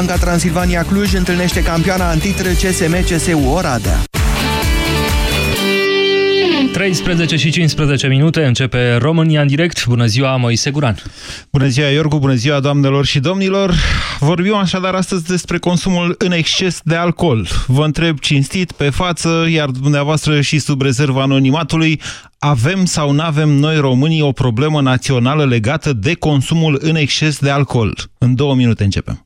Banca Transilvania Cluj întâlnește campioana în titlu CSM CSU Oradea. 13 și 15 minute începe România în direct. Bună ziua, Moise Guran. Bună ziua, Iorgu, bună ziua, doamnelor și domnilor. Vorbim așadar astăzi despre consumul în exces de alcool. Vă întreb cinstit pe față, iar dumneavoastră și sub rezerva anonimatului, avem sau nu avem noi românii o problemă națională legată de consumul în exces de alcool? În două minute începem.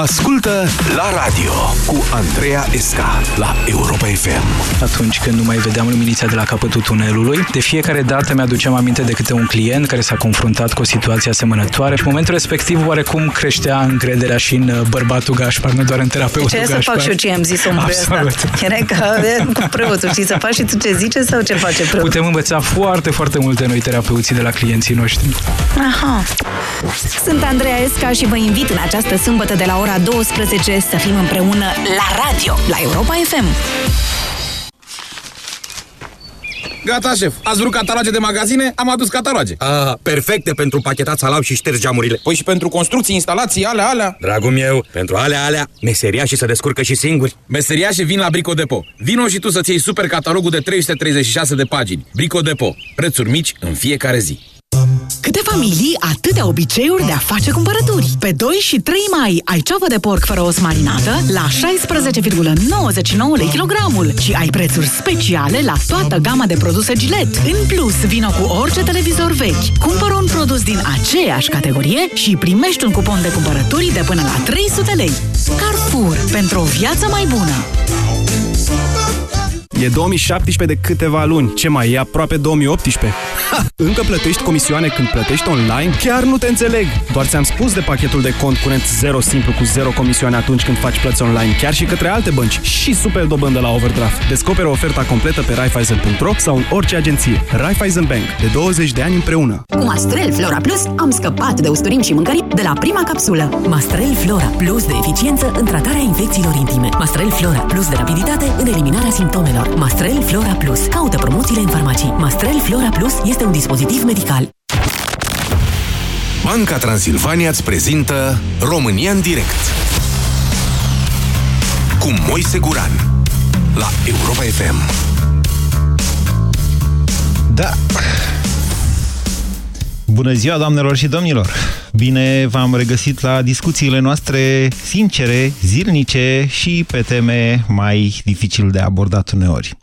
Ascultă la radio cu Andreea Esca la Europa FM. Atunci când nu mai vedeam luminița de la capătul tunelului, de fiecare dată mi-aduceam aminte de câte un client care s-a confruntat cu o situație asemănătoare și în momentul respectiv oarecum creștea încrederea și în uh, bărbatul Gașpar, nu doar în terapeutul Ce Gașpar. să fac și eu ce am zis omul ăsta? Era ca cu preotul, știi, să faci și tu ce zice sau ce face preotul? Putem învăța foarte, foarte multe noi terapeuții de la clienții noștri. Aha. Sunt Andreea Esca și vă invit în această sâmbătă de la ora 12 să fim împreună la radio, la Europa FM. Gata, șef. Ați vrut cataloge de magazine? Am adus cataloge. Ah, perfecte pentru pachetat salam și ștergi geamurile. Păi și pentru construcții, instalații, alea, alea. Dragul meu, pentru alea, alea, meseria și să descurcă și singuri. Meseria și vin la Brico Depo. Vino și tu să-ți iei super catalogul de 336 de pagini. Brico Depo. Prețuri mici în fiecare zi. Câte familii, atâtea obiceiuri de a face cumpărături. Pe 2 și 3 mai ai ceapă de porc fără os marinată la 16,99 lei kilogramul și ai prețuri speciale la toată gama de produse Gillette. În plus, vino cu orice televizor vechi. Cumpără un produs din aceeași categorie și primești un cupon de cumpărături de până la 300 lei. Carrefour. Pentru o viață mai bună. E 2017 de câteva luni. Ce mai e aproape 2018? Ha! Încă plătești comisioane când plătești online? Chiar nu te înțeleg! Doar ți-am spus de pachetul de cont curent 0 simplu cu 0 comisioane atunci când faci plăți online, chiar și către alte bănci și super dobândă la overdraft. Descoperă oferta completă pe Raiffeisen.ro sau în orice agenție. Raiffeisen Bank. De 20 de ani împreună. Cu Mastrel Flora Plus am scăpat de usturim și mâncări de la prima capsulă. Mastrel Flora Plus de eficiență în tratarea infecțiilor intime. Mastrel Flora Plus de rapiditate în eliminarea simptomelor. Mastrel Flora Plus. Caută promoțiile în farmacii. Mastrel Flora Plus este un dispozitiv medical. Banca Transilvania îți prezintă România în direct cu Moise Guran la Europa FM. Da. Bună ziua, doamnelor și domnilor! Bine v-am regăsit la discuțiile noastre sincere, zilnice și pe teme mai dificil de abordat uneori.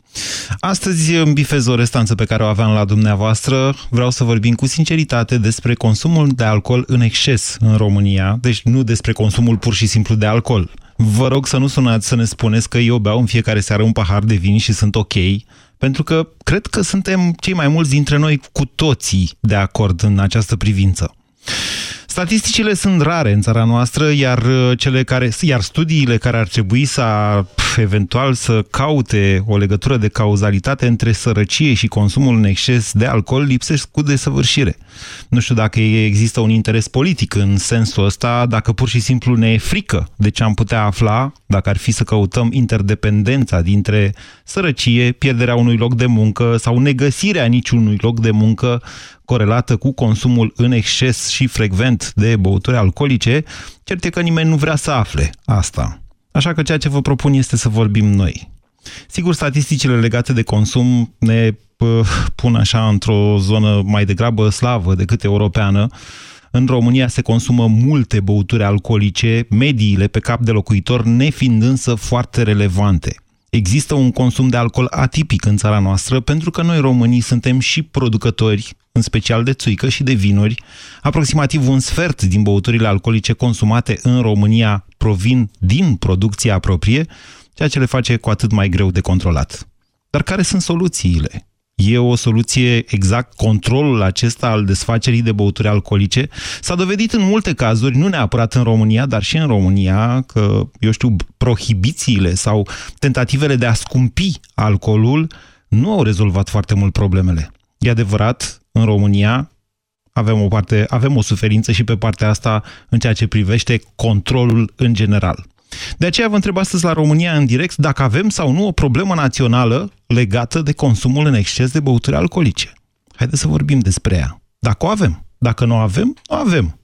Astăzi îmi bifez o restanță pe care o aveam la dumneavoastră. Vreau să vorbim cu sinceritate despre consumul de alcool în exces în România, deci nu despre consumul pur și simplu de alcool. Vă rog să nu sunați să ne spuneți că eu beau în fiecare seară un pahar de vin și sunt ok, pentru că cred că suntem cei mai mulți dintre noi cu toții de acord în această privință. Statisticile sunt rare în țara noastră, iar, cele care, iar studiile care ar trebui să eventual să caute o legătură de cauzalitate între sărăcie și consumul în exces de alcool lipsesc cu desăvârșire. Nu știu dacă există un interes politic în sensul ăsta, dacă pur și simplu ne e frică de ce am putea afla, dacă ar fi să căutăm interdependența dintre sărăcie, pierderea unui loc de muncă sau negăsirea niciunui loc de muncă corelată cu consumul în exces și frecvent de băuturi alcoolice, cert e că nimeni nu vrea să afle asta. Așa că ceea ce vă propun este să vorbim noi. Sigur, statisticile legate de consum ne pun așa într-o zonă mai degrabă slavă decât europeană. În România se consumă multe băuturi alcoolice, mediile pe cap de locuitor nefiind însă foarte relevante. Există un consum de alcool atipic în țara noastră pentru că noi românii suntem și producători, în special de țuică și de vinuri. Aproximativ un sfert din băuturile alcoolice consumate în România provin din producția proprie, ceea ce le face cu atât mai greu de controlat. Dar care sunt soluțiile? E o soluție exact controlul acesta al desfacerii de băuturi alcoolice? S-a dovedit în multe cazuri, nu neapărat în România, dar și în România, că, eu știu, prohibițiile sau tentativele de a scumpi alcoolul nu au rezolvat foarte mult problemele. E adevărat, în România avem o, parte, avem o suferință și pe partea asta în ceea ce privește controlul în general. De aceea vă întreb astăzi la România în direct dacă avem sau nu o problemă națională legată de consumul în exces de băuturi alcoolice. Haideți să vorbim despre ea. Dacă o avem. Dacă nu o avem, o avem.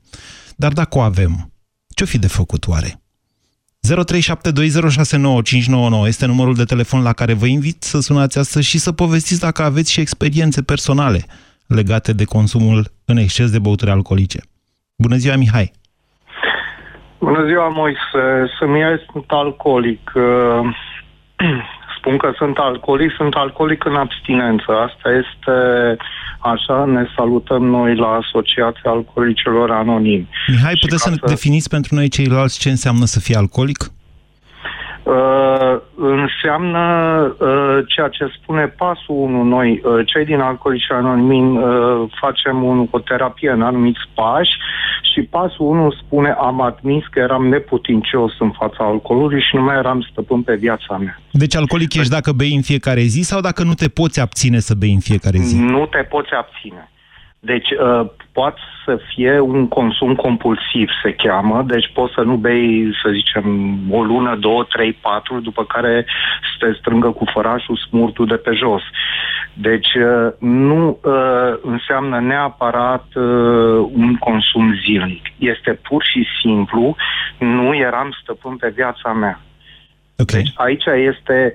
Dar dacă o avem, ce-o fi de făcut oare? 0372069599 este numărul de telefon la care vă invit să sunați astăzi și să povestiți dacă aveți și experiențe personale legate de consumul în exces de băuturi alcoolice. Bună ziua, Mihai! Bună ziua, Moise! Să-mi sunt alcoolic. Uh, spun că sunt alcoolic, sunt alcoolic în abstinență. Asta este așa, ne salutăm noi la Asociația Alcoolicelor Anonimi. Mihai, puteți să, să definiți pentru noi ceilalți ce înseamnă să fii alcoolic? Uh, înseamnă uh, ceea ce spune pasul 1. Noi, uh, cei din Alcoolici Anonimi, uh, facem un, o terapie în anumiți pași și pasul 1 spune am admis că eram neputincios în fața alcoolului și nu mai eram stăpân pe viața mea. Deci alcoolic ești dacă bei în fiecare zi sau dacă nu te poți abține să bei în fiecare zi? Nu te poți abține. Deci uh, poate să fie un consum compulsiv, se cheamă, deci poți să nu bei, să zicem, o lună, două, trei, patru, după care să te strângă cu fărașul smurtul de pe jos. Deci uh, nu uh, înseamnă neapărat uh, un consum zilnic. Este pur și simplu, nu eram stăpân pe viața mea. Okay. Deci aici este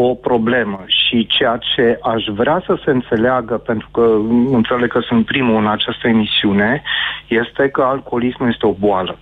o problemă și ceea ce aș vrea să se înțeleagă, pentru că înțeleg că sunt primul în această emisiune, este că alcoolismul este o boală.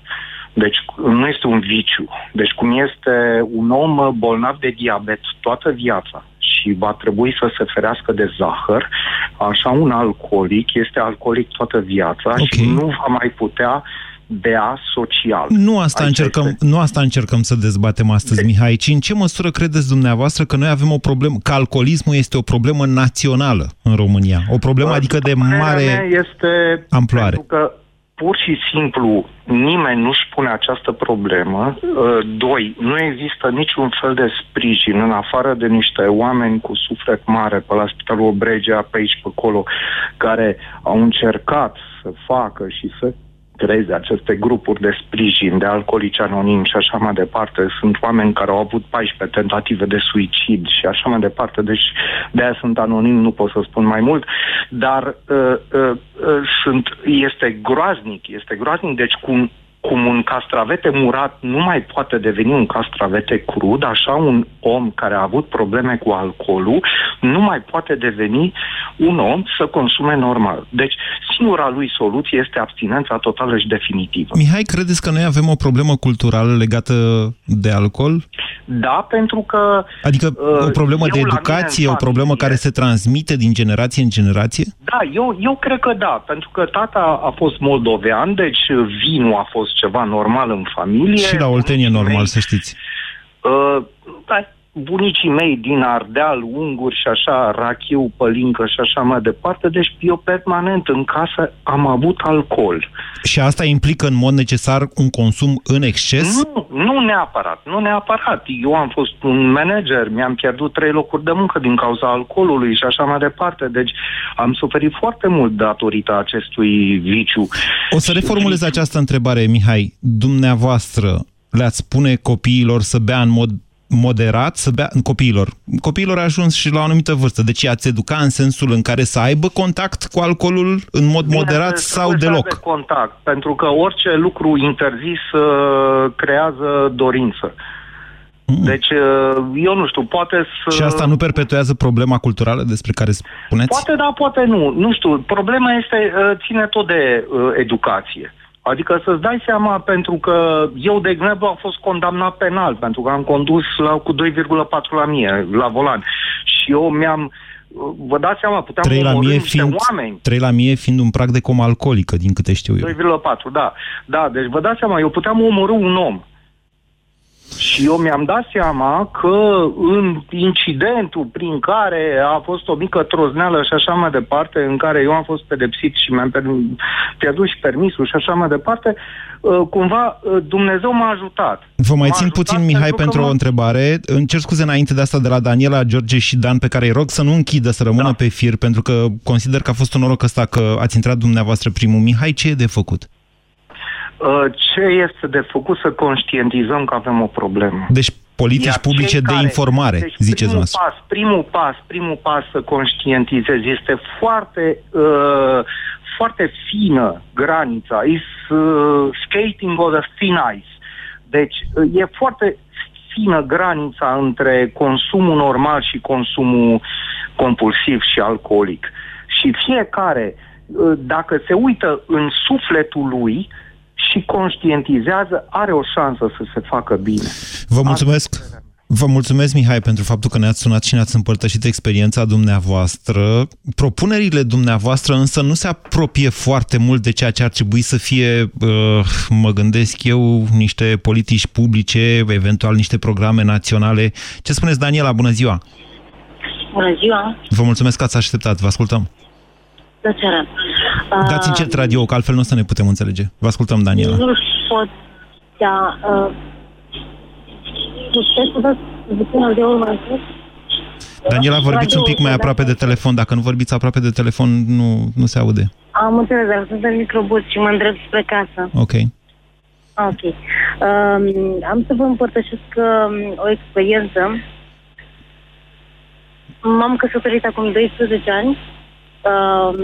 Deci nu este un viciu. Deci cum este un om bolnav de diabet toată viața și va trebui să se ferească de zahăr, așa un alcoolic este alcoolic toată viața okay. și nu va mai putea bea social. Nu asta, încercăm, este... nu asta încercăm să dezbatem astăzi, de... Mihai, ci în ce măsură credeți dumneavoastră că noi avem o problemă, că alcoolismul este o problemă națională în România? O problemă, Bă, adică de mare este amploare. Pentru că pur și simplu nimeni nu-și pune această problemă. Uh, doi, nu există niciun fel de sprijin în afară de niște oameni cu suflet mare pe la Spitalul Obregea, pe aici, pe acolo, care au încercat să facă și să creeze aceste grupuri de sprijin, de alcoolici anonimi și așa mai departe. Sunt oameni care au avut 14 tentative de suicid și așa mai departe, deci de aia sunt anonim, nu pot să spun mai mult, dar uh, uh, uh, sunt, este groaznic, este groaznic, deci cum cum un castravete murat nu mai poate deveni un castravete crud, așa un om care a avut probleme cu alcoolul nu mai poate deveni un om să consume normal. Deci, singura lui soluție este abstinența totală și definitivă. Mihai, credeți că noi avem o problemă culturală legată de alcool? Da, pentru că... Adică uh, o problemă de educație, o problemă care se transmite din generație în generație? Da, eu, eu cred că da, pentru că tata a fost moldovean, deci vinul a fost ceva normal în familie. Și la Oltenie normal, mei, să știți. Uh, da, bunicii mei din Ardeal, unguri și așa, rachiu, pălincă și așa mai departe, deci eu permanent în casă am avut alcool. Și asta implică în mod necesar un consum în exces? Nu, nu neapărat, nu neapărat. Eu am fost un manager, mi-am pierdut trei locuri de muncă din cauza alcoolului și așa mai departe, deci am suferit foarte mult datorită acestui viciu. O să reformulez această întrebare, Mihai. Dumneavoastră le-ați spune copiilor să bea în mod moderat să bea copiilor. Copiilor a ajuns și la o anumită vârstă. Deci ați educa în sensul în care să aibă contact cu alcoolul în mod Bine, moderat sau deloc? Să contact, pentru că orice lucru interzis uh, creează dorință. Mm. Deci, uh, eu nu știu, poate să... Și asta nu perpetuează problema culturală despre care spuneți? Poate da, poate nu. Nu știu, problema este, uh, ține tot de uh, educație. Adică să-ți dai seama, pentru că eu, de exemplu, am fost condamnat penal, pentru că am condus la, cu 2,4 la mie la volan. Și eu mi-am, vă dați seama, puteam 3 la mie fiind, oameni. 3 la mie fiind un prag de comă alcoolică, din câte știu eu. 2,4, da. Da, deci vă dați seama, eu puteam omorâ un om. Și eu mi-am dat seama că în incidentul prin care a fost o mică trozneală și așa mai departe, în care eu am fost pedepsit și mi-am pierdut și permisul și așa mai departe, uh, cumva uh, Dumnezeu m-a ajutat. Vă mai țin puțin, Mihai, pentru, pentru o întrebare. Îmi cer scuze înainte de asta de la Daniela, George și Dan, pe care îi rog să nu închidă, să rămână da. pe fir, pentru că consider că a fost un noroc ăsta că ați intrat dumneavoastră primul. Mihai, ce e de făcut? Uh, ce este de făcut să conștientizăm că avem o problemă? Deci politici Iar cei publice de care- informare, deci ziceți primul dumneavoastră. pas, primul pas, primul pas să conștientizezi este foarte, uh, foarte fină granița. Is uh, skating on the thin ice. Deci uh, e foarte fină granița între consumul normal și consumul compulsiv și alcoolic. Și fiecare, uh, dacă se uită în sufletul lui și conștientizează, are o șansă să se facă bine. Vă mulțumesc. Vă mulțumesc, Mihai, pentru faptul că ne-ați sunat și ne-ați împărtășit experiența dumneavoastră. Propunerile dumneavoastră însă nu se apropie foarte mult de ceea ce ar trebui să fie, uh, mă gândesc eu, niște politici publice, eventual niște programe naționale. Ce spuneți, Daniela? Bună ziua! Bună ziua! Vă mulțumesc că ați așteptat. Vă ascultăm. Plăcere! Dați încet radio, că altfel nu o să ne putem înțelege. Vă ascultăm, Daniela. Nu pot, da, uh, puteți să dați puțin audioul mai sus? Daniela, vorbiți un pic mai aproape de telefon. Dacă nu vorbiți aproape de telefon, nu, nu se aude. Am înțeles, dar sunt în microbus și mă îndrept spre casă. Ok. Ah, Ok. Um, am să vă împărtășesc um, o experiență. M-am căsătorit acum 12 ani. Um,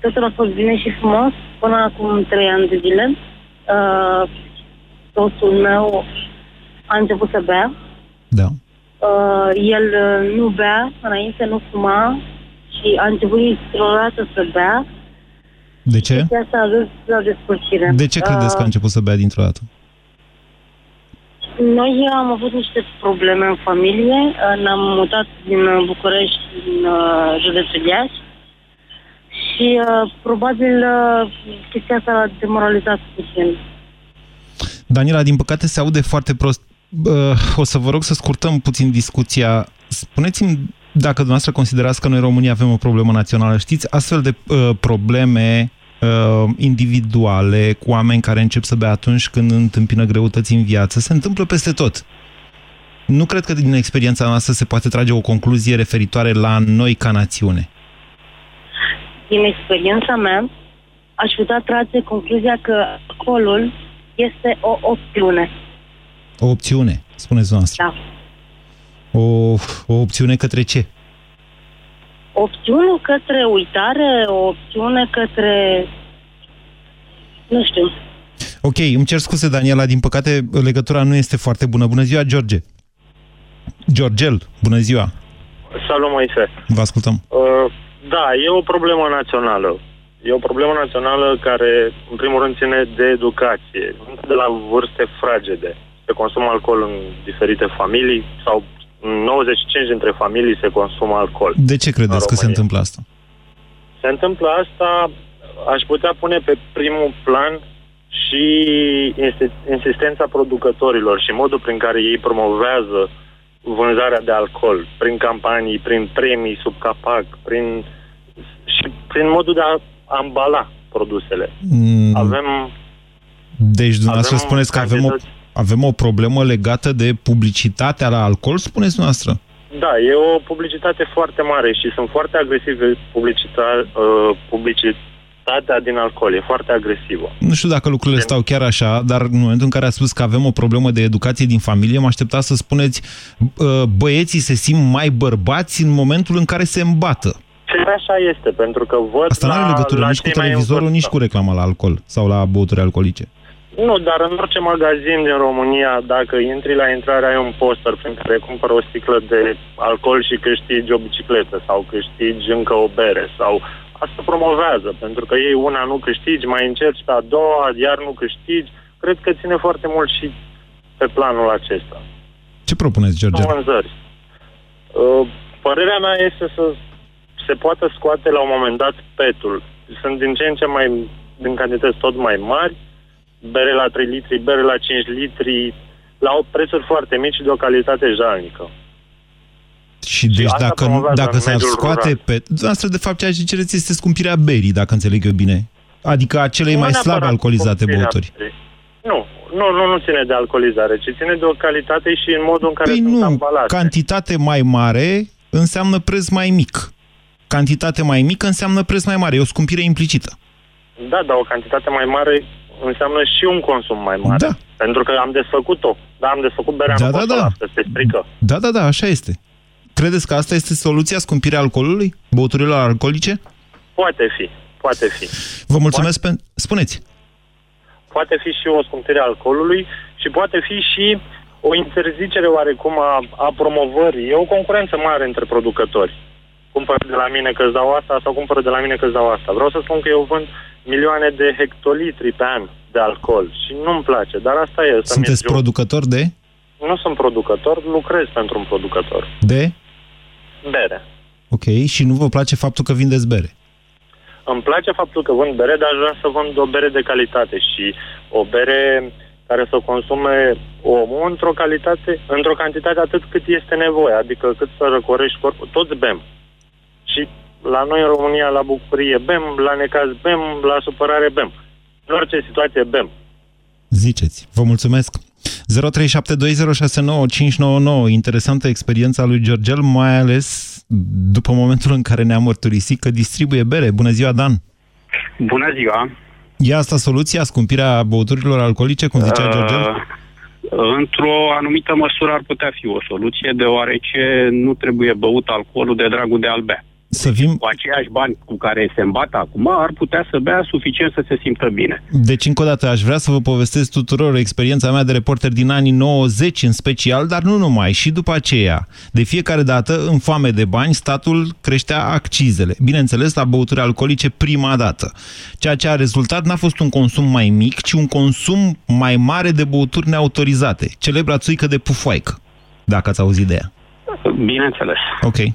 totul a fost bine și frumos până acum 3 ani de zile. Uh, soțul meu a început să bea. Da. Uh, el uh, nu bea înainte, nu fuma și a început dintr-o dată să bea. De ce? Și asta a dus la despărțire. De ce credeți că a Uh, început să bea dintr-o dată? Noi am avut niște probleme în familie. Uh, Ne-am mutat din uh, București, din uh, județul Iași. Și uh, probabil uh, chestia asta l-a demoralizat puțin. Daniela, din păcate se aude foarte prost. Bă, O să vă rog să scurtăm puțin discuția. Spuneți-mi dacă dumneavoastră considerați că noi România avem o problemă națională. Știți, astfel de uh, probleme uh, individuale cu oameni care încep să bea atunci când întâmpină greutăți în viață se întâmplă peste tot. Nu cred că din experiența noastră se poate trage o concluzie referitoare la noi ca națiune. Din experiența mea, aș putea trage concluzia că alcoolul este o opțiune. O opțiune, spuneți dumneavoastră. Da. O, o opțiune către ce? O opțiune către uitare, o opțiune către... Nu știu. Ok, îmi cer scuze, Daniela, din păcate legătura nu este foarte bună. Bună ziua, George! Georgel, bună ziua! Salut, Moise. Vă ascultăm. Uh, da, e o problemă națională. E o problemă națională care, în primul rând, ține de educație. De la vârste fragede. Se consumă alcool în diferite familii sau în 95 dintre familii se consumă alcool. De ce credeți că se România. întâmplă asta? Se întâmplă asta, aș putea pune pe primul plan și insi- insistența producătorilor și modul prin care ei promovează vânzarea de alcool, prin campanii, prin premii sub capac, prin și prin modul de a ambala produsele. Mm, Avem Deci dumneavoastră avem spuneți că avem o, cantități- avem o problemă legată de publicitatea la alcool, spuneți dumneavoastră? Da, e o publicitate foarte mare și sunt foarte agresive publicita- uh, publicitatea din alcool. E foarte agresivă. Nu știu dacă lucrurile stau chiar așa, dar în momentul în care a spus că avem o problemă de educație din familie, mă aștepta să spuneți uh, băieții se simt mai bărbați în momentul în care se îmbată. Și așa este, pentru că văd Asta nu are la- legătură la nici cu cei mai în televizorul, vârstă. nici cu reclama la alcool sau la băuturi alcoolice. Nu, dar în orice magazin din România, dacă intri la intrare, ai un poster prin care cumpără o sticlă de alcool și câștigi o bicicletă sau câștigi încă o bere sau asta promovează, pentru că ei una nu câștigi, mai încerci pe a doua, iar nu câștigi. Cred că ține foarte mult și pe planul acesta. Ce propuneți, George? Vânzări. Uh, Părerea mea este să se poată scoate la un moment dat petul. Sunt din ce în ce mai, din cantități tot mai mari, bere la 3 litri, bere la 5 litri, la o prețuri foarte mici și de o calitate jalnică. Și deci asta dacă, promovează dacă în s-ar mediul scoate rural. pe... Dumneavoastră, de fapt, ceea ce cereți este scumpirea berii, dacă înțeleg eu bine. Adică a celei Nu mai slab neapărat alcoolizate scumpirea băuturi. berii. Nu, nu, nu, nu ține de alcoolizare, ci ține de o calitate și în modul în care Păi sunt nu, ambalate. cantitate mai mare înseamnă preț mai mic. Cantitate mai mică înseamnă preț mai mare. E o scumpire implicită. Da, dar o cantitate mai mare înseamnă și un consum mai mare. Da. Pentru că am desfăcut-o. Da, am desfăcut berea, Da, nu da, pot să da. o las, că se strică. Da, da, da, așa este. Credeți că asta este soluția, scumpirea alcoolului? Băuturilor alcoolice? Poate fi, poate fi. Vă mulțumesc pentru... Spuneți. Poate fi și o scumpire a alcoolului și poate fi și o interzicere oarecum a, a promovării. E o concurență mare între producători. Cumpără de la mine că îți dau asta sau cumpără de la mine că îți dau asta. Vreau să spun că eu vând milioane de hectolitri pe an de alcool și nu-mi place, dar asta e. Să Sunteți producător de? Nu sunt producător, lucrez pentru un producător. De? Bere. Ok, și nu vă place faptul că vindeți bere? Îmi place faptul că vând bere, dar aș vrea să vând o bere de calitate și o bere care să consume omul într-o calitate, într-o cantitate atât cât este nevoie, adică cât să răcorești corpul. Toți bem. Și la noi în România, la bucurie bem, la necaz bem, la supărare bem. În orice situație bem. Ziceți. Vă mulțumesc. 0372069599. Interesantă experiența lui Georgel, mai ales după momentul în care ne-a mărturisit că distribuie bere. Bună ziua, Dan! Bună ziua! E asta soluția, scumpirea băuturilor alcoolice, cum zicea Georgel? Uh, într-o anumită măsură ar putea fi o soluție, deoarece nu trebuie băut alcoolul de dragul de a-l bea. Să fim... Cu aceiași bani cu care se îmbată acum, ar putea să bea suficient să se simtă bine. Deci, încă o dată, aș vrea să vă povestesc tuturor experiența mea de reporter din anii 90 în special, dar nu numai, și după aceea. De fiecare dată, în foame de bani, statul creștea accizele. Bineînțeles, la băuturi alcoolice prima dată. Ceea ce a rezultat n-a fost un consum mai mic, ci un consum mai mare de băuturi neautorizate. Celebra țuică de pufoaică, dacă ați auzit de ea. Bineînțeles. Ok. Uh,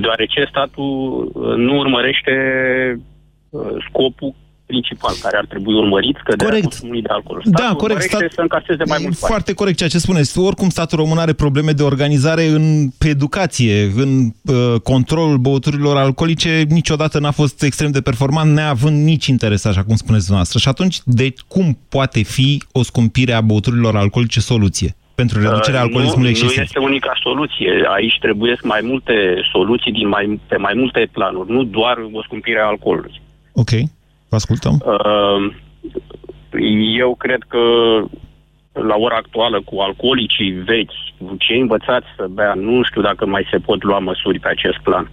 Deoarece statul uh, nu urmărește uh, scopul principal care ar trebui urmărit, că de consumului de alcool. Da, Statul corect. urmărește să încaseze mai mulți bani. Foarte corect ceea ce spuneți. Oricum statul român are probleme de organizare în pe educație, în uh, controlul băuturilor alcoolice, niciodată n-a fost extrem de performant, neavând nici interes, așa cum spuneți dumneavoastră. Și atunci, de cum poate fi o scumpire a băuturilor alcoolice soluție? Pentru reducerea Uh, alcoolismului nu, excesiv. Nu este unica soluție. Aici trebuie mai multe soluții din mai, pe mai multe planuri, nu doar o scumpire a alcoolului. Ok, vă ascultăm. Uh, eu cred că la ora actuală cu alcoolicii vechi, cu cei învățați să bea, nu știu dacă mai se pot lua măsuri pe acest plan.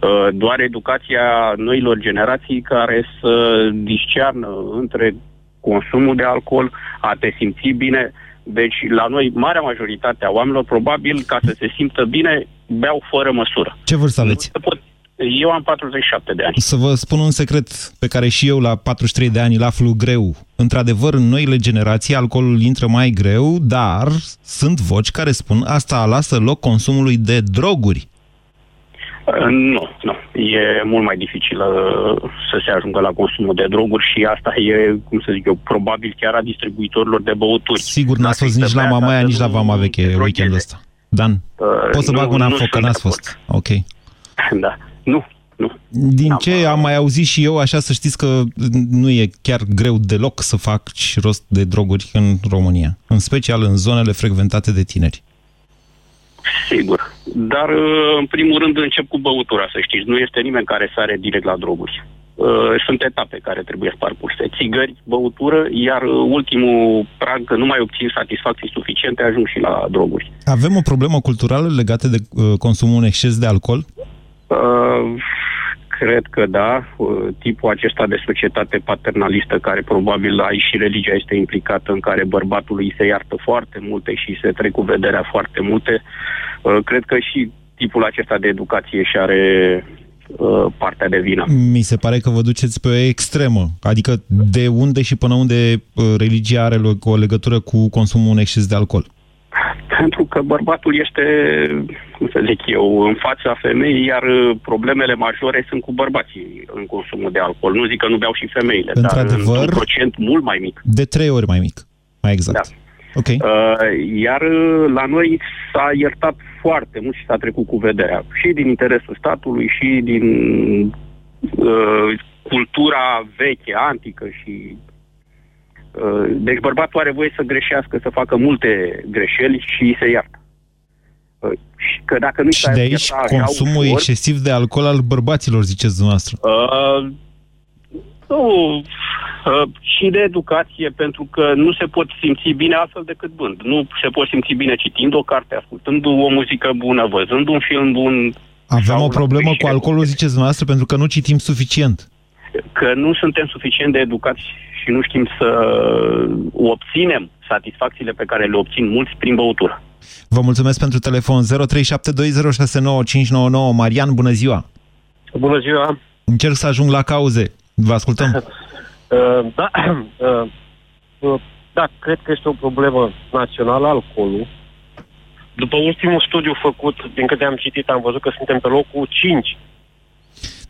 Uh, Doar educația noilor generații care să discearnă între consumul de alcool, a te simți bine. Deci, la noi, marea majoritate a oamenilor, probabil, ca să se simtă bine, beau fără măsură. Ce vârstă aveți? Eu am 47 de ani. Să vă spun un secret pe care și eu la 43 de ani îl aflu greu. Într-adevăr, în noile generații alcoolul intră mai greu, dar sunt voci care spun asta lasă loc consumului de droguri. Uh, Nu, nu. E mult mai dificil uh, să se ajungă la consumul de droguri și asta e, cum să zic eu, probabil chiar a distribuitorilor de băuturi. Sigur, n-ați fost nici la Mamaia, nici la Vama Veche weekendul ăsta. Dan, Uh, pot să nu- bag una în nu foc, că sunt n-ați de fost. Ok. Da. Nu, nu. Din ce am mai auzit și eu, așa să știți că nu e chiar greu deloc să fac rost de droguri în România. În special în zonele frecventate de tineri. Sigur. Dar, uh, în primul rând, încep cu băutura, să știți. Nu este nimeni care sare direct la droguri. Uh, Sunt etape care trebuie parcurse. Țigări, băutură, iar uh, ultimul prag, că nu mai obțin satisfacții suficiente, ajung și la droguri. Avem o problemă culturală legată de uh, consumul în exces de alcool? Uh, cred că da. Uh, tipul acesta de societate paternalistă, care probabil aici și religia este implicată, în care bărbatului îi se iartă foarte multe și se trec cu vederea foarte multe, uh, cred că și tipul acesta de educație și are uh, partea de vină. Mi se pare că vă duceți pe o extremă. Adică de unde și până unde uh, religia are lo- o legătură cu consumul în exces de alcool? Pentru că bărbatul este, cum să zic eu, în fața femeii, iar uh, problemele majore sunt cu bărbații în consumul de alcool. Nu zic că nu beau și femeile, dar Într-adevăr. într-un procent mult mai mic. De trei ori mai mic, mai exact. Da. Ok. Uh, iar uh, la noi s-a iertat foarte mult și s-a trecut cu vederea. Și din interesul statului, și din uh, cultura veche, antică și... Uh, deci bărbatul are voie să greșească, să facă multe greșeli și se iartă. Uh, și că dacă nu Și de aici consumul excesiv de alcool al bărbaților, ziceți dumneavoastră. Uh, nu, Uh, și de educație, pentru că nu se pot simți bine altfel decât bând. Nu se pot simți bine citind o carte, ascultând o muzică bună, văzând un film bun. Avem sau o un problemă cu eșec. alcoolul, ziceți dumneavoastră, pentru că nu citim suficient. Că nu suntem suficient de educați și nu știm să obținem satisfacțiile pe care le obțin mulți prin băutură. Vă mulțumesc pentru telefon 0372069599. Marian, bună ziua! Bună ziua! Încerc să ajung la cauze. Vă ascultăm. Uh, da, uh, uh, da, cred că este o problemă națională alcoolul. După ultimul studiu făcut, din câte am citit, am văzut că suntem pe locul 5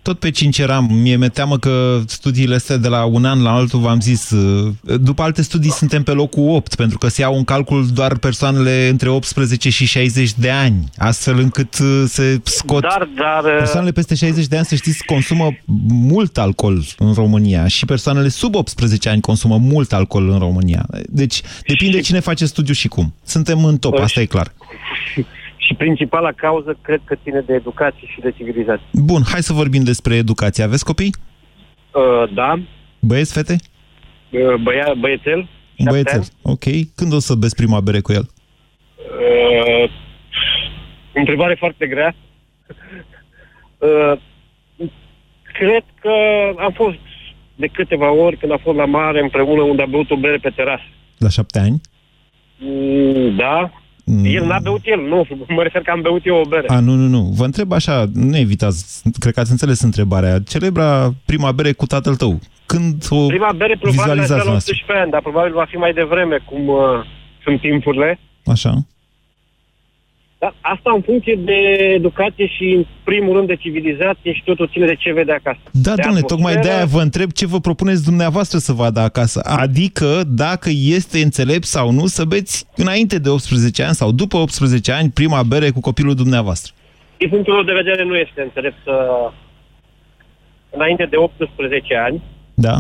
Tot pe 5 eram. Mie mi-e teamă că studiile astea de la un an la altul, v-am zis, uh, după alte studii suntem pe locul 8, pentru că se iau în calcul doar persoanele între 18 și 60 de ani, astfel încât uh, se scot... Dar, dar... uh, Persoanele peste 60 de ani, să știți, consumă mult alcool în România și persoanele sub 18 ani consumă mult alcool în România. Deci depinde cine face studiu și cum. Suntem în top, asta e clar. Și principala cauză, cred că ține de educație și de civilizație. Bun, hai să vorbim despre educație. Aveți copii? Uh, da, Băieți, fete? uh, băia, băiețel, șapte Băiețel. ani. Ok. Când o să beți prima bere cu el? Uh, întrebare foarte grea. Uh, cred că am fost de câteva ori când am fost la mare împreună unde a băut o bere pe terasă. La șapte ani? Mm, Da. Mm. El n-a beut el, nu. Mă refer că am beut eu o bere. A, nu, nu, nu. Vă întreb așa, nu evitați, cred că ați înțeles întrebarea. Celebra prima bere cu tatăl tău. Când o Prima bere probabil vizualizați la la noastră? 18 ani, dar probabil va fi mai devreme, cum uh, sunt timpurile. Așa. Dar asta în funcție de educație și, în primul rând, de civilizație și totul ține de ce vede acasă. Da, de domnule, tocmai atmosferă. de-aia vă întreb ce vă propuneți dumneavoastră să vadă acasă. Adică dacă este înțelept sau nu să beți înainte de 18 ani sau după 18 ani prima bere cu copilul dumneavoastră. Din punctul meu de vedere, nu este înțelept să... Înainte de 18 ani, Da?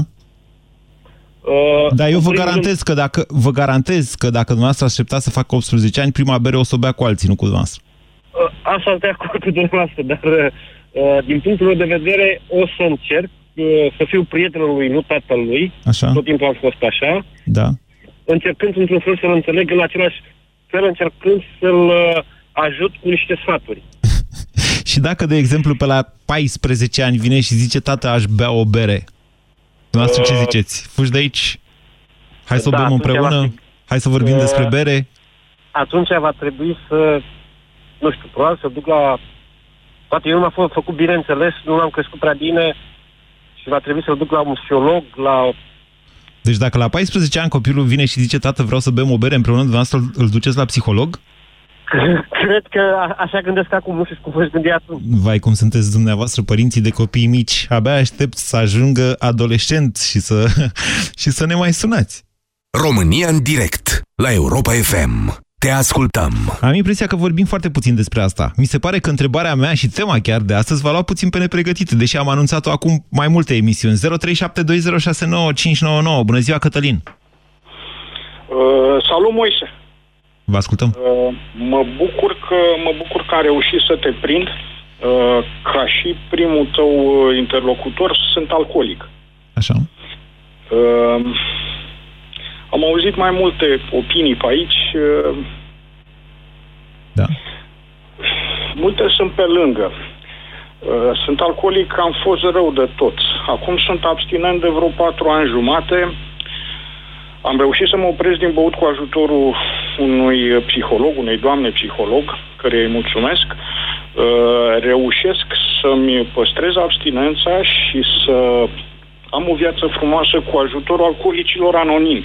Uh, Dar eu în vă primul garantez că dacă vă garantez că dacă dumneavoastră așteptați să facă 18 ani, prima bere o să o bea cu alții, nu cu dumneavoastră. Rând, uh, așa sunt de acord cu dumneavoastră, dar uh, din punctul meu de vedere o să încerc uh, să fiu prietenul lui, nu tatăl lui. Așa? Tot timpul am fost așa. Da. Încercând într-un fel să-l înțeleg, în același fel încercând să-l uh, ajut cu niște sfaturi. Și dacă, de exemplu, pe la 14 ani vine și zice, tată, aș bea o bere, dumneavoastră ce Uh, ziceți? Fugi de aici? Hai să o da, bem atunci împreună? va fi- Hai să vorbim Uh, despre bere? Atunci va trebui să, nu știu, probabil să duc la... Poate eu nu m-am fă- făcut bine înțeles, nu l-am crescut prea bine și va trebui să-l duc la un psiholog, la Deci dacă la 14 ani copilul vine și zice, tată, vreau să bem o bere împreună, dumneavoastră îl- îl duceți la psiholog? Cred că a- așa gândesc acum, nu știu cum voi gândi atunci. Vai, cum sunteți dumneavoastră părinții de copii mici. Abia aștept să ajungă adolescent și să, și să ne mai sunați. România în direct la Europa FM. Te ascultăm. Am impresia că vorbim foarte puțin despre asta. Mi se pare că întrebarea mea și tema chiar de astăzi va lua puțin pe nepregătite, deși am anunțat-o acum mai multe emisiuni. 0372069599. Bună ziua, Cătălin! Uh, salut, Moise! Vă ascultăm. Uh, mă bucur că mă bucur că am reușit să te prind. Uh, ca și primul tău uh, interlocutor, sunt alcoolic. Așa. Uh, am auzit mai multe opinii pe aici. Uh, da. Multe sunt pe lângă. Uh, sunt alcoolic, am fost rău de tot. Acum sunt abstinent de vreo patru ani jumate. Am reușit să mă opresc din băut cu ajutorul unui psiholog, unei doamne psiholog, care îi mulțumesc. Uh, Reușesc să-mi păstrez abstinența și să am o viață frumoasă cu ajutorul alcoolicilor anonimi.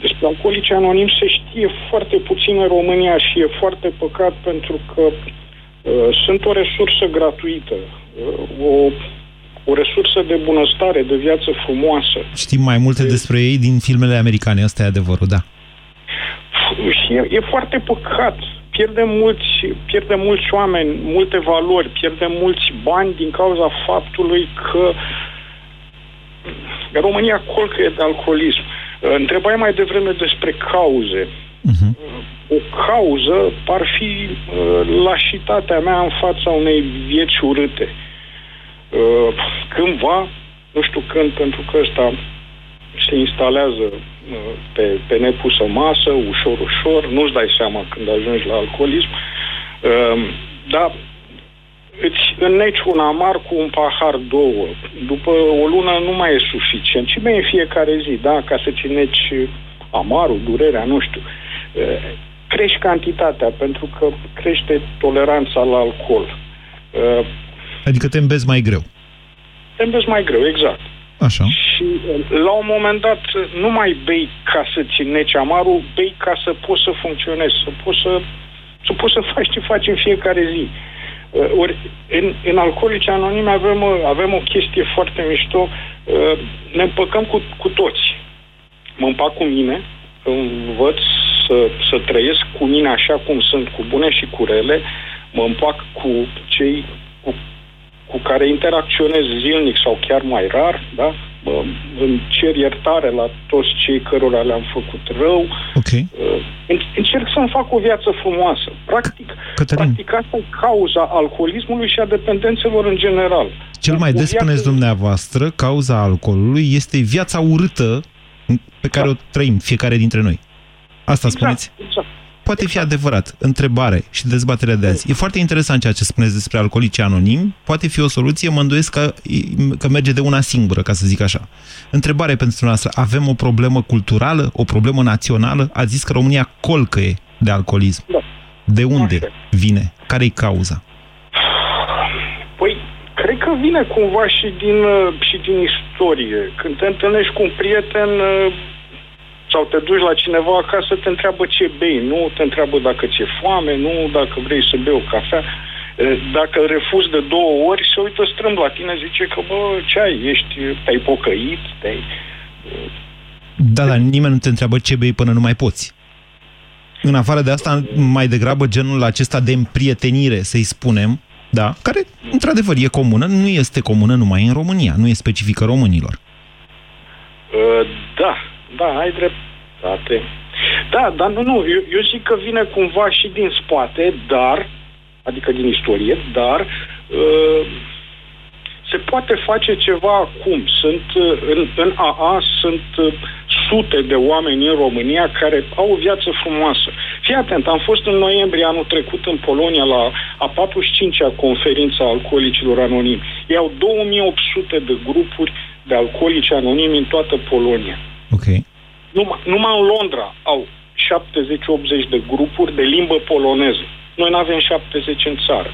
Despre alcoolici anonimi se știe foarte puțin în România și e foarte păcat pentru că uh, sunt o resursă gratuită, uh, o, o resursă de bunăstare, de viață frumoasă. Știm mai multe despre ei din filmele americane, ăsta e adevărul, da. Și e, e foarte păcat. Pierdem mulți, pierdem mulți oameni, multe valori, pierdem mulți bani din cauza faptului că România colcă de alcoolism. Uh, Întrebai mai devreme despre cauze. Uh-huh. O cauză ar fi uh, lașitatea mea în fața unei vieți urâte. Uh, cândva, nu știu când, pentru că ăsta se instalează uh, pe, pe nepusă masă, ușor, ușor, nu-ți dai seama când ajungi la alcoolism, uh, dar îți înneci un amar cu un pahar, două. După o lună nu mai e suficient. Și mai în fiecare zi, da, ca să-ți înneci amarul, durerea, nu știu. Uh, crești cantitatea, pentru că crește toleranța la alcool. Uh, Adică te îmbezi mai greu. te îmbezi mai greu, exact. Așa. Și uh, la un moment dat nu mai bei ca să-ți înneci amarul, bei ca să poți să funcționezi, să poți să, să, poți să faci ce faci în fiecare zi. Uh, Ori în, în Alcoolici Anonime avem, uh, avem o chestie foarte mișto, uh, ne împăcăm cu, cu toți. Mă împac cu mine, învăț să, să trăiesc cu mine așa cum sunt, cu bune și cu rele, mă împac cu cei cu, cu care interacționez zilnic sau chiar mai rar, da? Mă, îmi cer iertare la toți cei cărora le-am făcut rău. Ok. În- Încerc să-mi fac o viață frumoasă. Practic, Cătălin. practic asta e cauza alcoolismului și a dependențelor în general. Cel mai O des viață- spuneți dumneavoastră, cauza alcoolului este viața urâtă pe care o trăim fiecare dintre noi. Asta spuneți? Exact. Poate fi adevărat. Întrebare și dezbaterea de azi. E foarte interesant ceea ce spuneți despre alcoolici anonimi. Poate fi o soluție, mă îndoiesc că, că merge de una singură, ca să zic așa. Întrebare pentru noastră. Avem o problemă culturală, o problemă națională? Ați zis că România colcăie de alcoolism. Da. De unde vine? Care-i cauza? Păi, cred că vine cumva și din, uh, și din istorie. Când te întâlnești cu un prieten uh, sau te duci la cineva acasă, te întreabă ce bei, nu te întreabă dacă ți-e foame, nu dacă vrei să bei o cafea. Uh, Dacă îl refuzi de două ori, se uită strâmb la tine, zice că, bă, ce ai, ești, te-ai pocăit, te-ai... Da, dar nimeni nu te întreabă ce bei până nu mai poți. În afară de asta, mai degrabă genul acesta de împrietenire, să-i spunem, da, care, într-adevăr, e comună, nu este comună numai în România, nu e specifică românilor. Uh, da, da, ai dreptate. Da, dar nu, nu, eu, eu zic că vine cumva și din spate, dar, adică din istorie, dar uh, se poate face ceva acum. Sunt uh, în, în AA sunt uh, sute de oameni în România care au o viață frumoasă. Fii atent, am fost în noiembrie anul trecut în Polonia la a 45-a conferință a alcoolicilor anonimi. Ei au 2800 de grupuri de alcoolici anonimi în toată Polonia. Ok. Numai, numai în Londra au 70-80 de grupuri de limbă poloneză. Noi nu avem 70 în țară.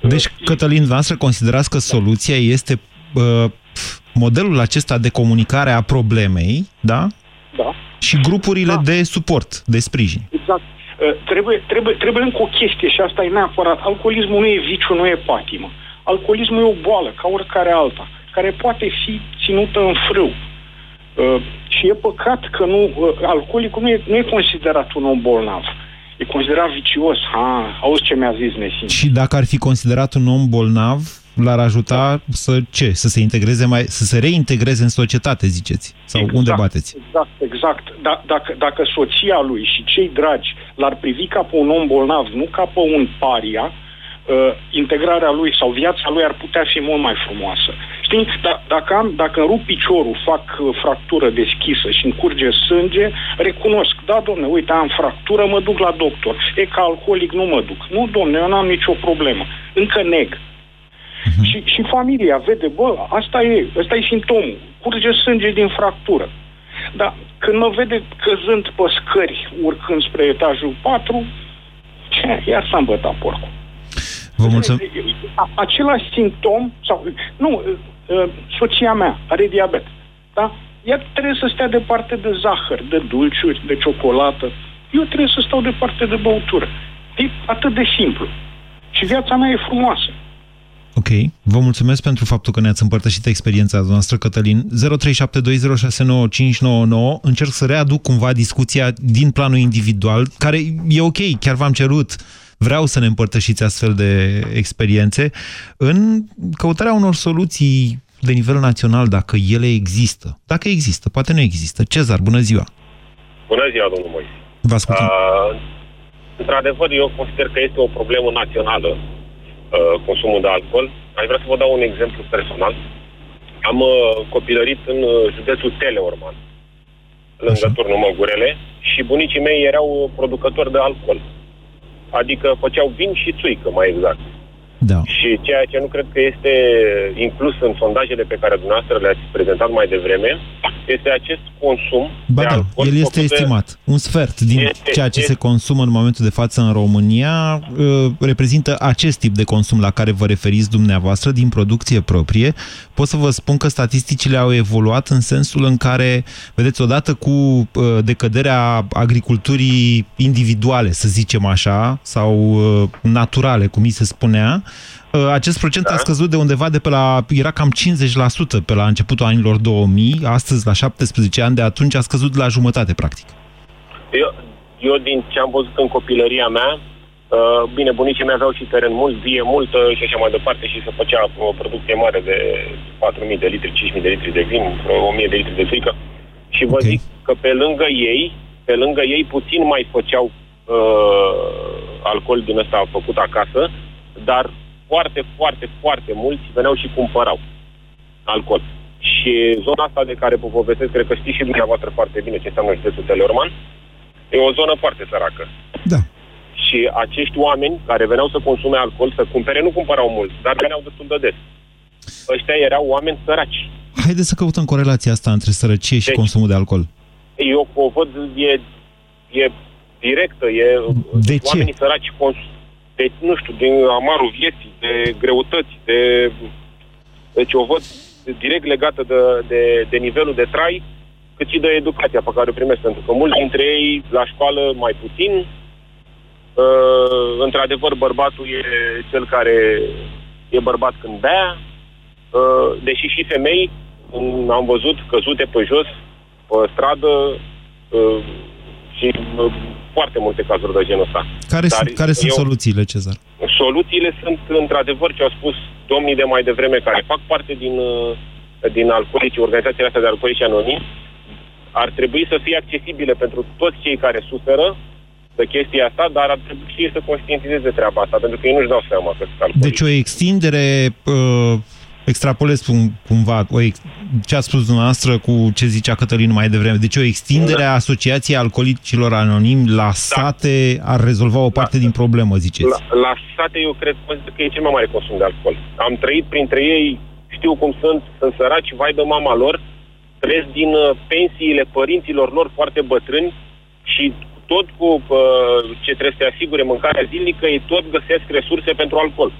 Deci, Cătălin, dumneavoastră considerați că soluția este uh, modelul acesta de comunicare a problemei, da? Da. Și grupurile da. de suport, de sprijin. Exact. Uh, trebuie, trebuie, trebuie încă o chestie și asta e neapărat. Alcoolismul nu e viciu, nu e patimă. Alcoolismul e o boală, ca oricare alta, care poate fi ținută în frâu. Uh, și e păcat că nu, uh, alcoolicul nu e, nu e considerat un om bolnav. E considerat vicios. Ha, auzi ce mi-a zis Nesin. Și dacă ar fi considerat un om bolnav, l-ar ajuta să ce? Să se integreze mai, să se reintegreze în societate, ziceți? Sau exact. unde bateți? Exact, exact. Da, dacă, dacă soția lui și cei dragi l-ar privi ca pe un om bolnav, nu ca pe un paria, uh, integrarea lui sau viața lui ar putea fi mult mai frumoasă. Știi, da, dacă, am, dacă îmi rup piciorul, fac uh, fractură deschisă și îmi curge sânge, recunosc, da, domne, uite, am fractură, mă duc la doctor. E ca alcoolic, nu mă duc. Nu, domne, eu n-am nicio problemă. Încă neg. Și, și familia vede, bă, asta e, ăsta e simptomul. Curge sânge din fractură. Dar când mă vede căzând pe scări, urcând spre etajul 4, ce, iar s-a îmbătat porcul. Vă mulțumesc. A- Același simptom, sau, nu, uh, soția mea are diabet, da? Ea trebuie să stea departe de zahăr, de dulciuri, de ciocolată. Eu trebuie să stau departe de băutură. E atât de simplu. Și viața mea e frumoasă. Ok. Vă mulțumesc pentru faptul că ne-ați împărtășit experiența noastră, Cătălin. 0372069599. Încerc să readuc cumva discuția din planul individual, care e ok, chiar v-am cerut. Vreau să ne împărtășiți astfel de experiențe în căutarea unor soluții de nivel național, dacă ele există. Dacă există, poate nu există. Cezar, bună ziua! Bună ziua, domnul Moise. Vă ascultăm. Uh, într-adevăr, eu consider că este o problemă națională uh, consumul de alcool. Aș vrea să vă dau un exemplu personal. Am uh, copilărit în uh, județul Teleorman, lângă turnul Măgurele, și bunicii mei erau producători de alcool. Adică făceau vin și țuică, mai exact. Da. Și ceea ce nu cred că este inclus în sondajele pe care dumneavoastră le-ați prezentat mai devreme, este acest consum Ba de da, alcool. el este făcut de- estimat. Un sfert din Este- ceea ce este- se consumă în momentul de față în România uh, reprezintă acest tip de consum la care vă referiți dumneavoastră din producție proprie. Pot să vă spun că statisticile au evoluat în sensul în care, vedeți, odată cu uh, decăderea agriculturii individuale, să zicem așa, sau uh, naturale, cum mi se spunea, uh, acest procent a scăzut de undeva de pe la, era cam 50% pe la începutul anilor 2000, astăzi la 17 ani, de atunci a scăzut la jumătate, practic. Eu, eu din ce am văzut în copilăria mea, uh, bine, bunicii mei aveau și teren mult, vie multă și așa mai departe și se făcea o producție mare de 4.000 de litri, 5.000 de litri de vin, vreo 1.000 de litri de frică. Și vă okay. zic că pe lângă ei, pe lângă ei puțin mai făceau uh, alcool din ăsta făcut acasă, dar foarte, foarte, foarte mulți veneau și cumpărau alcool. Și zona asta de care vă povestesc, cred că știți și dumneavoastră foarte bine ce înseamnă județul Teleorman, e o zonă foarte săracă. Da. Și acești oameni care veneau să consume alcool, să cumpere, nu cumpărau mult, dar veneau destul de des. Ăștia erau oameni săraci. Haideți să căutăm corelația asta între sărăcie și Deci- consumul de alcool. Eu o văd, e, e directă, e De ce? oamenii săraci cons- de, nu știu, din amarul vieții, de greutăți, de... Deci o văd direct legată de, de, de nivelul de trai, cât și de educația pe care o primesc. Pentru că mulți dintre ei la școală mai puțin. Uh, într-adevăr, bărbatul e cel care e bărbat când bea, uh, deși și femei um, am văzut căzute pe jos, pe stradă uh, și uh, foarte multe cazuri de genul ăsta. Care, Dar sunt, care sunt eu- soluțiile, Cezar? Soluțiile sunt, într-adevăr, ce au spus domnii de mai devreme, care fac parte din, uh, din alcoolici, organizațiile astea de alcoolici anonimi, ar trebui să fie accesibile pentru toți cei care suferă de chestia asta, dar ar trebui și ei să conștientizeze treaba asta, pentru că ei nu-și dau seama că sunt alcoolici. Deci o extindere, uh, extrapolez cum- cumva o ex, ce a spus dumneavoastră cu ce zicea Cătălin mai devreme, deci o extindere Da. a Asociației Alcoolicilor Anonimi la sate ar rezolva o parte din problemă, ziceți. La, la sate, eu cred consider că e cel mai mare consum de alcool. Am trăit printre ei, știu cum sunt, sunt săraci, vai de mama lor, trăiesc din uh, pensiile părinților lor foarte bătrâni și tot cu uh, ce trebuie să te asigure mâncarea zilnică, ei tot găsesc resurse pentru alcool.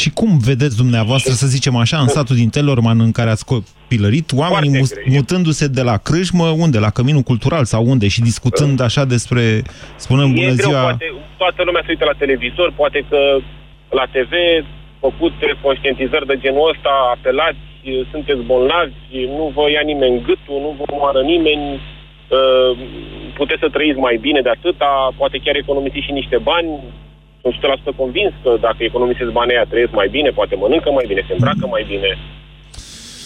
Și cum vedeți dumneavoastră, să zicem așa, în satul din Telorman în care ați copilărit, oamenii mu- greu. mutându-se de la crâșmă, unde? La Căminul Cultural sau unde? Și discutând așa despre, spunând bună e greu, ziua... poate toată lumea se uită la televizor, poate că la TV făcute conștientizări de genul ăsta, apelați, sunteți bolnavi, nu vă ia nimeni gâtul, nu vă moară nimeni, uh, puteți să trăiți mai bine de atâta, poate chiar economisiți și niște bani. Sunt 100% convins că dacă economisesc banii aia, trăiesc mai bine, poate mănâncă mai bine, se îmbracă mai bine.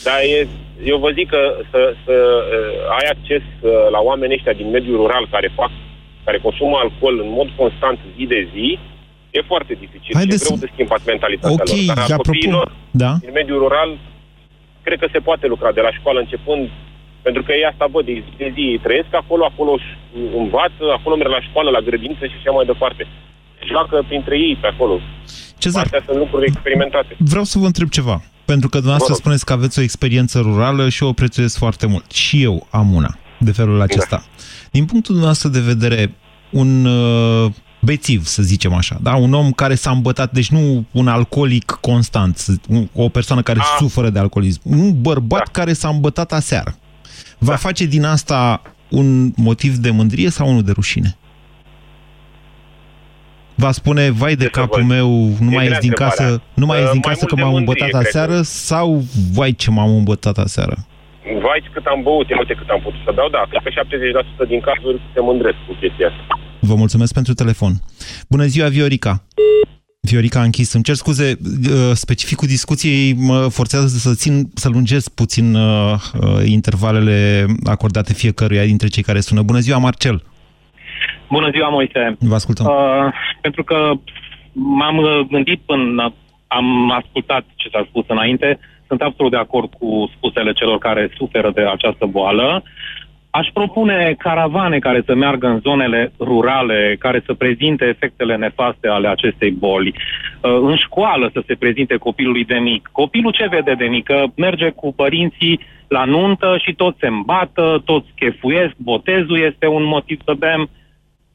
Dar e, eu vă zic că să, să uh, ai acces uh, la oamenii ăștia din mediul rural care fac, care consumă alcool în mod constant zi de zi, e foarte dificil. Haideți și e greu să- de schimbat mentalitatea Ok, lor. Dar a apropo- copiilor Da? din mediul rural, cred că se poate lucra de la școală începând, pentru că ei asta văd, de zi de zi ei trăiesc acolo, acolo își învață, acolo merg la școală, la grădiniță și așa mai departe. Joacă printre ei pe acolo. Cezar, Astea sunt lucruri experimentate. Vreau să vă întreb ceva. Pentru că dumneavoastră Vă rog. spuneți că aveți o experiență rurală și o prețuiesc foarte mult. Și eu am una de felul acesta. Da. Din punctul dumneavoastră de vedere, un uh, bețiv, să zicem așa, da? un om care s-a îmbătat, deci nu un alcoolic constant, să- un- o persoană care A. suferă de alcoolism, un bărbat da. care s-a îmbătat aseară. Va face din asta un motiv de mândrie sau unul de rușine? Va spune, vai de capul meu, nu mai grea ies din întrebarea. casă, nu mai Uh, ies din mai casă mult că de m-am mândrie, îmbătat cred. aseară sau, vai ce m-am îmbătat aseară? Vai cât am băut, ia uite cât am putut să beau, da, cred că 70% din cazuri se mândresc cu chestia asta. Vă mulțumesc pentru telefon. Bună ziua, Viorica. Viorica a închis. Îmi cer scuze, uh, specificul discuției mă forțează să țin, să lungesc puțin uh, uh, intervalele acordate fiecăruia dintre cei care sună. Bună ziua, Marcel. Bună ziua, Moise. Vă ascultăm. Uh, pentru că m-am uh, gândit până am ascultat ce s-a spus înainte, sunt absolut de acord cu spusele celor care suferă de această boală. Aș propune caravane care să meargă în zonele rurale, care să prezinte efectele nefaste ale acestei boli. Uh, În școală să se prezinte copilului de mic. Copilul ce vede de mic? Că merge cu părinții la nuntă și toți se îmbată, toți chefuiesc, botezul este un motiv să bem.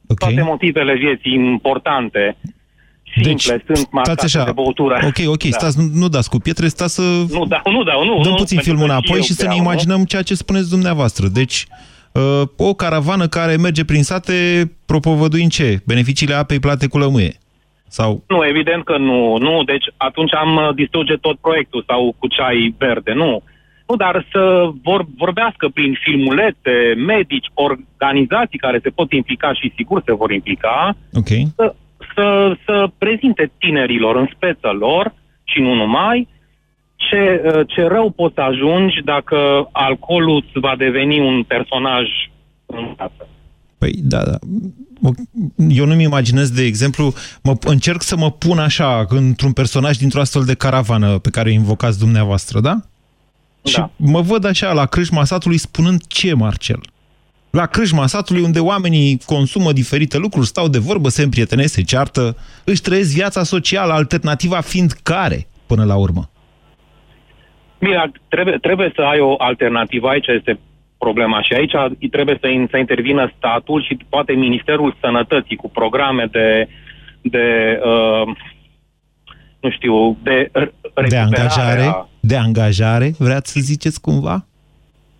Okay. Toate motivele vieții importante. Simple, deci, sunt marcate Stați așa, de băutură. ok, ok, Da. stați, nu, nu dați cu pietre, stați să... Nu dau, nu dau, nu. Dăm nu, puțin pentru filmul că înapoi eu și să ne beau, nu? imaginăm ceea ce spuneți dumneavoastră. Deci, uh, o caravană care merge prin sate propovăduind ce? Beneficiile apei plate cu lămâie. Sau... Nu, evident că nu. Nu, deci atunci am uh, distruge tot proiectul sau cu ceai verde, nu. Nu, dar să vor, vorbească prin filmulete, medici, organizații care se pot implica și sigur se vor implica, Ok. să, să, să prezinte tinerilor în speță lor și nu numai ce, uh, ce rău poți să ajungi dacă alcoolul îți va deveni un personaj în viață. Păi, da, da. Eu nu-mi imaginez, de exemplu, mă, încerc să mă pun așa, într-un personaj dintr-o astfel de caravană pe care o invocați dumneavoastră, da? Da. Și mă văd așa la crâșma satului spunând ce, Marcel? La crâșma satului unde oamenii consumă diferite lucruri, stau de vorbă, se împrietenesc, se ceartă, își trăiesc viața socială, alternativa fiind care, până la urmă? Bine, trebuie, trebuie să ai o alternativă. Aici este problema și aici trebuie să, in, să intervină statul și poate Ministerul Sănătății cu programe de, de uh, nu știu, de r- De recuperare angajare? a- De angajare, vreați să ziceți cumva?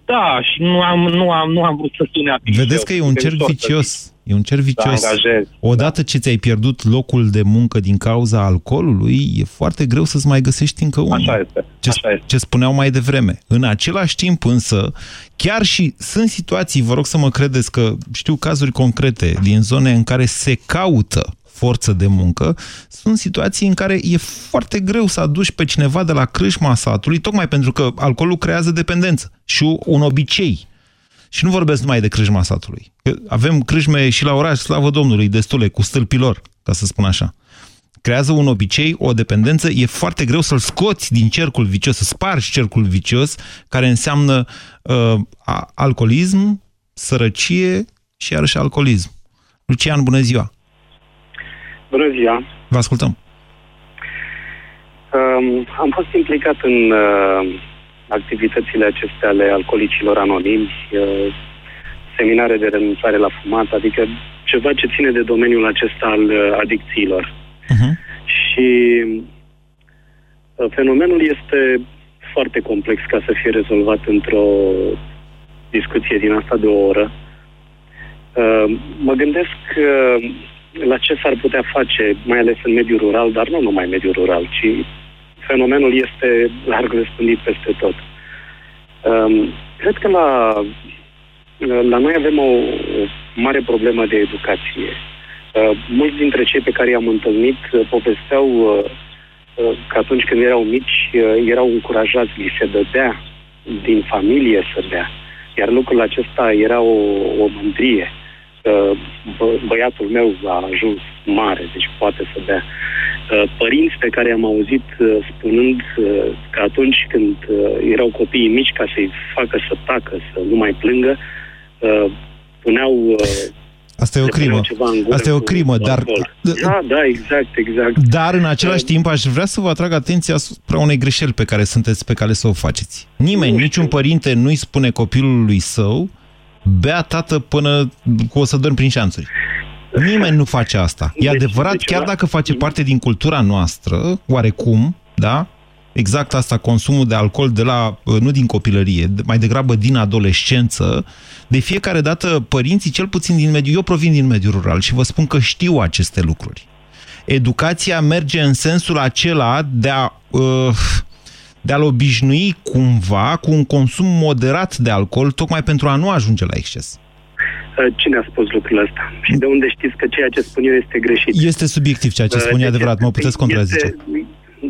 Da, și nu am, nu am, nu am vrut să sune apișeu. Vedeți că e un cerc ușor să vicios. E un cerc vicios. angajezi, Odată ce ți-ai pierdut locul de muncă din cauza alcoolului, e foarte greu să-ți mai găsești încă unul. Așa este. Ce, ce spuneau mai devreme. În același timp însă, chiar și sunt situații, vă rog să mă credeți că știu cazuri concrete din zone în care se caută forță de muncă, sunt situații în care e foarte greu să aduci pe cineva de la crâșma satului, tocmai pentru că alcoolul creează dependență și un obicei. Și nu vorbesc numai de crâșma satului. Că Avem crâșme și la oraș, slavă Domnului, destule, cu stâlpilor, ca să spun așa. Creează un obicei, o dependență, e foarte greu să-l scoți din cercul vicios, să spargi cercul vicios, care înseamnă uh, a- alcoolism, sărăcie și iarăși alcoolism. Lucian, bună ziua! Bună ziua! Vă ascultăm! Um, am fost implicat în uh, activitățile acestea ale alcoolicilor anonimi, uh, seminare de renunțare la fumat, adică ceva ce ține de domeniul acesta al uh, adicțiilor. Și uh, fenomenul este foarte complex ca să fie rezolvat într-o discuție din asta de o oră. Uh, mă gândesc uh, la ce s-ar putea face, mai ales în mediul rural, dar nu numai în mediul rural, ci fenomenul este larg răspândit peste tot. Um, cred că la, la noi avem o, o mare problemă de educație. Uh, mulți dintre cei pe care i-am întâlnit uh, povesteau uh, uh, că atunci când erau mici uh, erau încurajați, li se dădea din familie să bea. Iar lucrul acesta era o, o mândrie. Uh, bă, băiatul meu a ajuns mare, deci poate să bea. Uh, Părinți pe care am auzit uh, spunând uh, că atunci când uh, erau copiii mici ca să-i facă să tacă, să nu mai plângă, uh, puneau uh, Asta e o le puneau crimă. ceva în gură Asta e o cu crimă, dar alcool. Da, da, exact, exact. Dar în același timp aș vrea să vă atrag atenția asupra unei greșeli pe care sunteți pe cale să o faceți. Nimeni, niciun părinte nu-i spune copilului său bea tată până cu o să dormi prin șanțuri. Nimeni nu face asta. E adevărat, chiar dacă face parte din cultura noastră, oarecum, da? Exact asta, consumul de alcool de la, nu din copilărie, mai degrabă din adolescență, de fiecare dată părinții, cel puțin din mediul, eu provin din mediul rural și vă spun că știu aceste lucruri. Educația merge în sensul acela de a, uh, de a-l obișnui cumva cu un consum moderat de alcool, tocmai pentru a nu ajunge la exces. Uh, Cine a spus lucrul ăsta? Și de unde știți că ceea ce spun eu este greșit? Este subiectiv ceea ce Uh, spun, e deci adevărat, mă este- puteți contrazice. Este,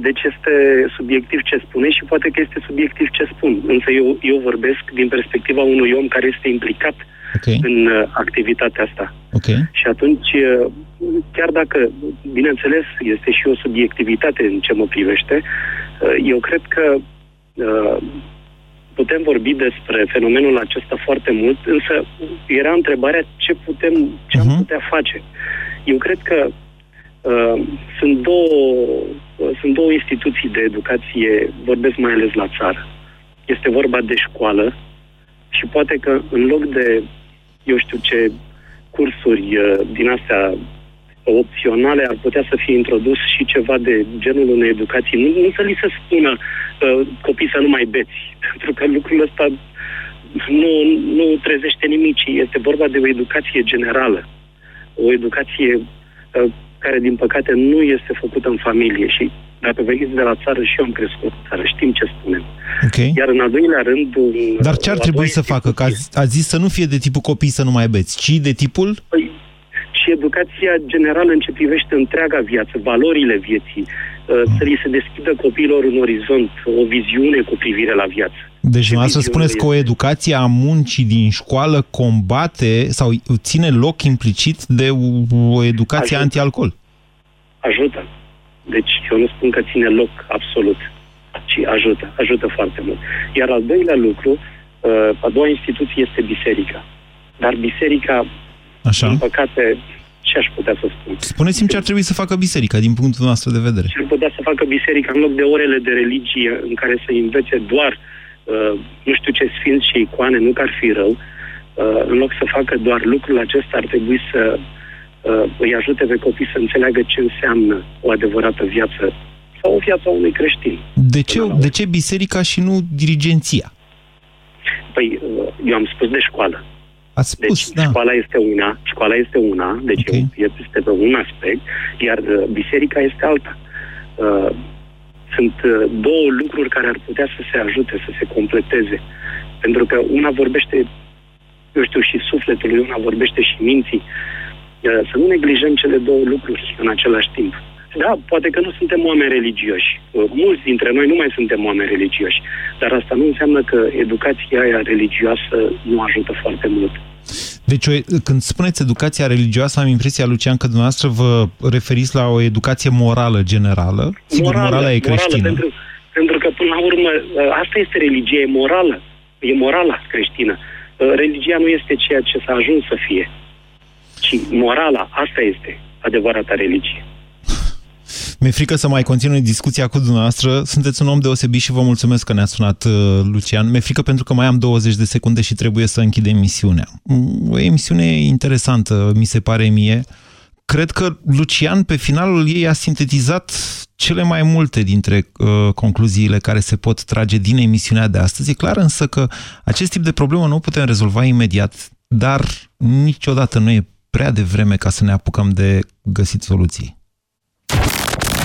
deci este subiectiv ce spune și poate că este subiectiv ce spun. Însă eu, eu vorbesc din perspectiva unui om care este implicat okay. în uh, activitatea asta. Ok. Și atunci uh, chiar dacă, bineînțeles, este și o subiectivitate în ce mă privește, uh, eu cred că uh, putem vorbi despre fenomenul acesta foarte mult, însă era întrebarea ce putem, ce am putea face. Eu cred că uh, sunt, două, uh, sunt două instituții de educație, vorbesc mai ales la țară. Este vorba de școală și poate că în loc de, eu știu ce, cursuri uh, din astea opționale ar putea să fie introdus și ceva de genul unei educații. Nu, nu să li se spună uh, copii să nu mai beți, pentru că lucrul ăsta nu, nu trezește nimic, ci este vorba de o educație generală. O educație uh, care, din păcate, nu este făcută în familie și dacă veniți de la țară și eu am crescut în țară, știm ce spunem. Okay. Iar în al doilea rând... Un, Dar ce ar trebui să facă? Că ați, ați zis să nu fie de tipul copii să nu mai beți, ci de tipul? Păi, și educația generală în ce privește întreaga viață, valorile vieții, uh, să li se deschidă copiilor un orizont, o viziune cu privire la viață. Deci, să spuneți că o educație a muncii din școală combate sau ține loc implicit de o educație Ajută. anti-alcool. Ajută. Deci eu nu spun că ține loc absolut, ci ajută. Ajută foarte mult. Iar al doilea lucru, uh, a doua instituție este biserica. Dar biserica, Așa. din păcate, ce aș putea să spun? Spuneți-mi ce ar trebui să facă biserica din punctul nostru de vedere. Ce ar putea să facă biserica în loc de orele de religie în care să învețe doar uh, nu știu ce sfinți și icoane, nu că ar fi rău, uh, în loc să facă doar lucrul acesta, ar trebui să uh, îi ajute pe copii să înțeleagă ce înseamnă o adevărată viață sau o viață a unui creștin. De ce, de ce biserica și nu dirigenția? Păi, uh, eu am spus de școală. Ați spus, deci, da. școala este una, școala este una, deci okay. este pe un aspect, iar uh, biserica este alta. Uh, sunt uh, două lucruri care ar putea să se ajute, să se completeze. Pentru că una vorbește, eu știu, și sufletului, una vorbește și minții. Uh, să nu neglijăm cele două lucruri în același timp. Da, poate că nu suntem oameni religioși. Uh, Mulți dintre noi nu mai suntem oameni religioși. Dar asta nu înseamnă că educația aia religioasă nu ajută foarte mult. Deci, o- când spuneți educația religioasă, am impresia, Lucian, că dumneavoastră vă referiți la o educație morală generală. Sigur, morala e creștină. pentru, pentru că, până la urmă, uh, asta este religie, e morală. E morala creștină. Uh, Religia nu este ceea ce s-a ajuns să fie, ci morala, asta este adevărata religie. Mi-e frică să mai continui discuția cu dumneavoastră. Sunteți un om deosebit și vă mulțumesc că ne-a sunat, uh, Lucian. Mi-e frică pentru că mai am 20 de secunde și trebuie să închid emisiunea. Mm, O emisiune interesantă, mi se pare mie. Cred că Lucian, pe finalul ei, a sintetizat cele mai multe dintre uh, concluziile care se pot trage din emisiunea de astăzi. E clar însă că acest tip de problemă nu o putem rezolva imediat, dar niciodată nu e prea devreme ca să ne apucăm de găsit soluții.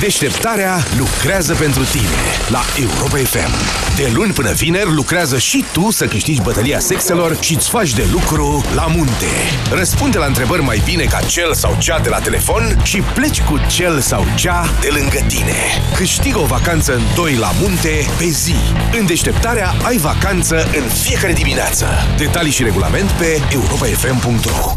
Deșteptarea lucrează pentru tine la Europa FM. De luni până vineri lucrează și tu să câștigi bătălia sexelor și îți faci de lucru la munte. Răspunde la întrebări mai bine ca cel sau cea de la telefon și pleci cu cel sau cea de lângă tine. Câștigă o vacanță în doi la munte pe zi. În deșteptarea ai vacanță în fiecare dimineață. Detalii și regulament pe europafm.ro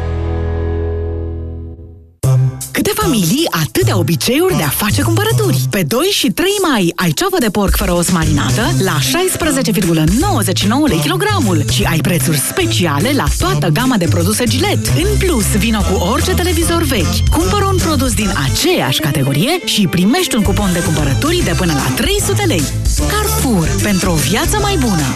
Familii, atâtea obiceiuri de a face cumpărături. Pe 2 și 3 mai ai ceapă de porc fără os marinată la 16,99 lei kilogramul și ai prețuri speciale la toată gama de produse Gillette. În plus, vino cu orice televizor vechi. Cumpără un produs din aceeași categorie și primești un cupon de cumpărături de până la 300 lei. Carrefour. Pentru o viață mai bună.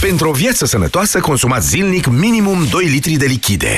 Pentru o viață sănătoasă, consumați zilnic minimum 2 litri de lichide.